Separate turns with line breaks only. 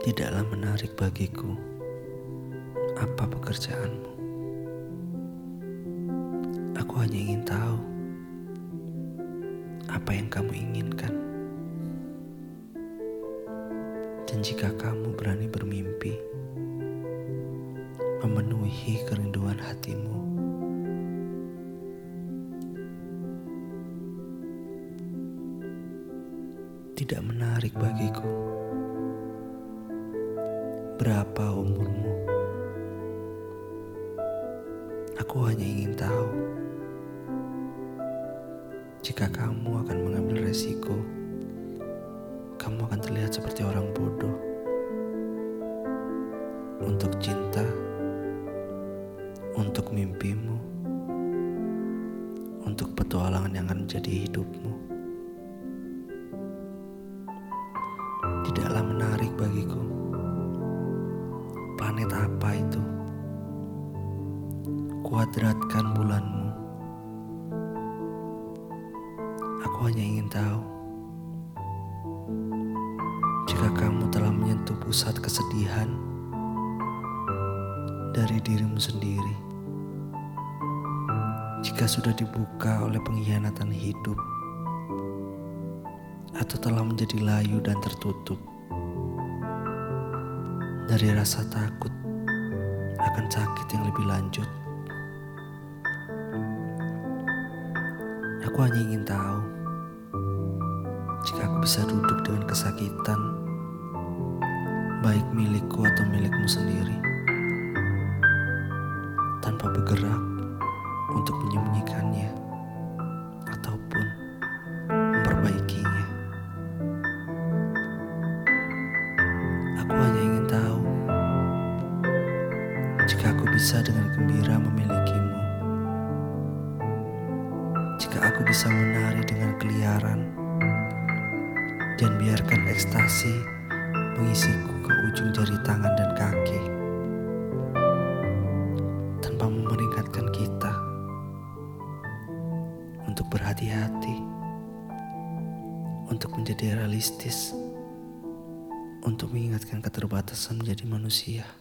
Tidaklah menarik bagiku apa pekerjaanmu. Aku hanya ingin tahu apa yang kamu inginkan. Dan jika kamu berani bermimpi, tidak menarik bagiku. Berapa umurmu? Aku hanya ingin tahu jika kamu akan mengambil resiko, kamu akan terlihat seperti orang bodoh. Untuk cinta, untuk mimpimu, untuk petualangan yang akan menjadi hidupmu. Tidaklah menarik bagiku. Planet apa itu? Kuadratkan bulanmu. Aku hanya ingin tahu jika kamu telah menyentuh pusat kesedihan dari dirimu sendiri. Jika sudah dibuka oleh pengkhianatan hidup atau telah menjadi layu dan tertutup dari rasa takut akan sakit yang lebih lanjut. Aku hanya ingin tahu jika aku bisa duduk dengan kesakitan, baik milikku atau milikmu sendiri, tanpa bergerak untuk menyembunyikannya ataupun bisa dengan gembira memilikimu. Jika aku bisa menari dengan keliaran dan biarkan ekstasi mengisiku ke ujung jari tangan dan kaki tanpa memeringatkan kita untuk berhati-hati, untuk menjadi realistis, untuk mengingatkan keterbatasan menjadi manusia.